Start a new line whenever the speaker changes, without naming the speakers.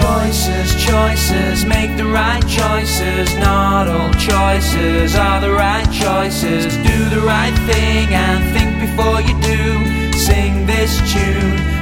Choices, choices, make the right choices. Not all choices are the right choices. Do the right thing and think before you do. Sing this tune.